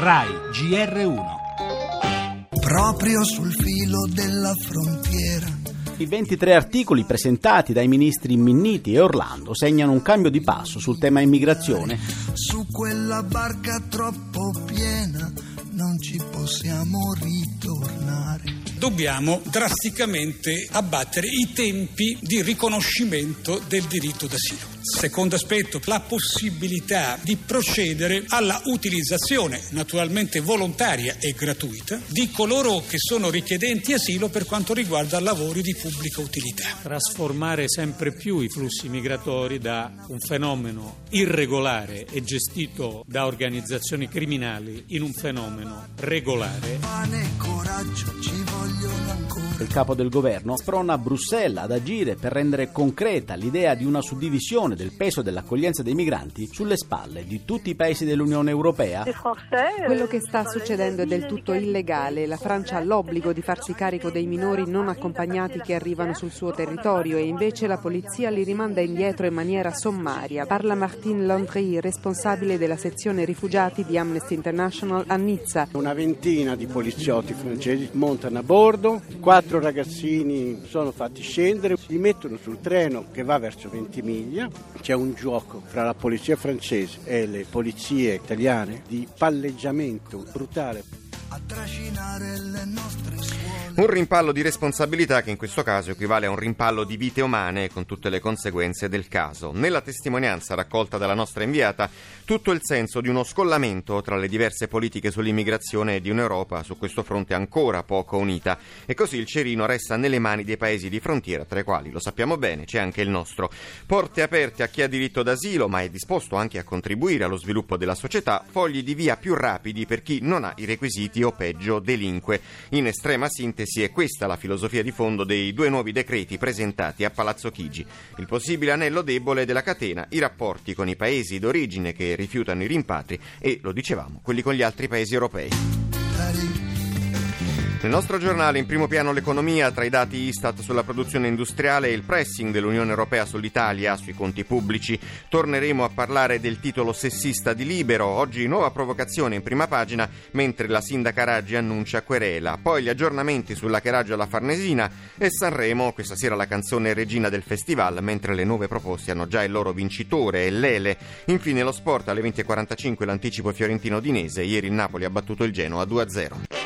RAI GR1 Proprio sul filo della frontiera. I 23 articoli presentati dai ministri Minniti e Orlando segnano un cambio di passo sul tema immigrazione. Su quella barca troppo piena non ci possiamo ritornare. Dobbiamo drasticamente abbattere i tempi di riconoscimento del diritto d'asilo. Secondo aspetto, la possibilità di procedere alla utilizzazione, naturalmente volontaria e gratuita, di coloro che sono richiedenti asilo per quanto riguarda lavori di pubblica utilità. Trasformare sempre più i flussi migratori da un fenomeno irregolare e gestito da organizzazioni criminali in un fenomeno regolare. Pane coraggio ci vogliono ancora. Il capo del governo sprona Bruxelles ad agire per rendere concreta l'idea di una suddivisione del peso dell'accoglienza dei migranti sulle spalle di tutti i paesi dell'Unione Europea. Quello che sta succedendo è del tutto illegale. La Francia ha l'obbligo di farsi carico dei minori non accompagnati che arrivano sul suo territorio e invece la polizia li rimanda indietro in maniera sommaria. Parla Martine Landry, responsabile della sezione rifugiati di Amnesty International a Nizza. Una ventina di poliziotti francesi montano a bordo, quattro ragazzini sono fatti scendere, si mettono sul treno che va verso Ventimiglia, c'è un gioco fra la polizia francese e le polizie italiane di palleggiamento brutale. Trascinare le nostre suole. Un rimpallo di responsabilità che in questo caso equivale a un rimpallo di vite umane con tutte le conseguenze del caso. Nella testimonianza raccolta dalla nostra inviata, tutto il senso di uno scollamento tra le diverse politiche sull'immigrazione e di un'Europa su questo fronte ancora poco unita. E così il cerino resta nelle mani dei paesi di frontiera, tra i quali, lo sappiamo bene, c'è anche il nostro. Porte aperte a chi ha diritto d'asilo, ma è disposto anche a contribuire allo sviluppo della società, fogli di via più rapidi per chi non ha i requisiti o peggio delinque. In estrema sintesi è questa la filosofia di fondo dei due nuovi decreti presentati a Palazzo Chigi. Il possibile anello debole della catena, i rapporti con i paesi d'origine che rifiutano i rimpatri e, lo dicevamo, quelli con gli altri paesi europei. Nel nostro giornale in primo piano l'economia, tra i dati Istat sulla produzione industriale e il pressing dell'Unione Europea sull'Italia, sui conti pubblici. Torneremo a parlare del titolo sessista di Libero, oggi nuova provocazione in prima pagina, mentre la sindaca Raggi annuncia querela. Poi gli aggiornamenti sulla Cheraggio alla Farnesina e Sanremo, questa sera la canzone regina del festival, mentre le nuove proposte hanno già il loro vincitore, Lele. Infine lo sport alle 20.45 l'anticipo fiorentino-dinese, ieri il Napoli ha battuto il Genoa 2-0.